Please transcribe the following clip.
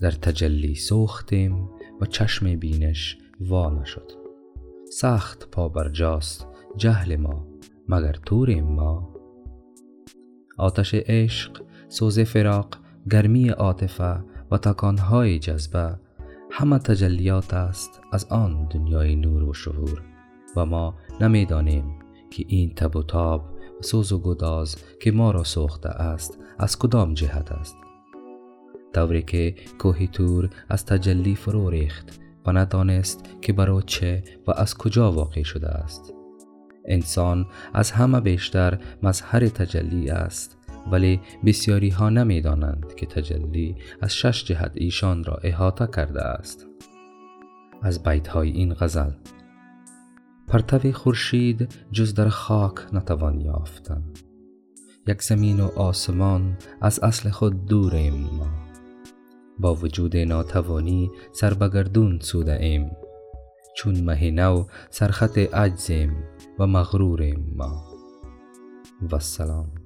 در تجلی سوختیم و چشم بینش وا نشد. سخت پا برجاست جهل ما مگر توریم ما؟ آتش عشق سوز فراق گرمی عاطفه و تکانهای جذبه همه تجلیات است از آن دنیای نور و شهور و ما نمی‌دانیم که این تب و تاب سوز و گداز که ما را سوخته است از کدام جهت است. دوری که کوهی تور از تجلی فرو ریخت و ندانست که برای چه و از کجا واقع شده است انسان از همه بیشتر مظهر تجلی است ولی بسیاری ها نمی دانند که تجلی از شش جهت ایشان را احاطه کرده است از بیت های این غزل پرتو خورشید جز در خاک نتوان یافتن یک زمین و آسمان از اصل خود دوریم ما با وجود ناتوانی سر بگردون سوده ایم چون مه نو سرخط عجزیم و مغروریم ما. و السلام.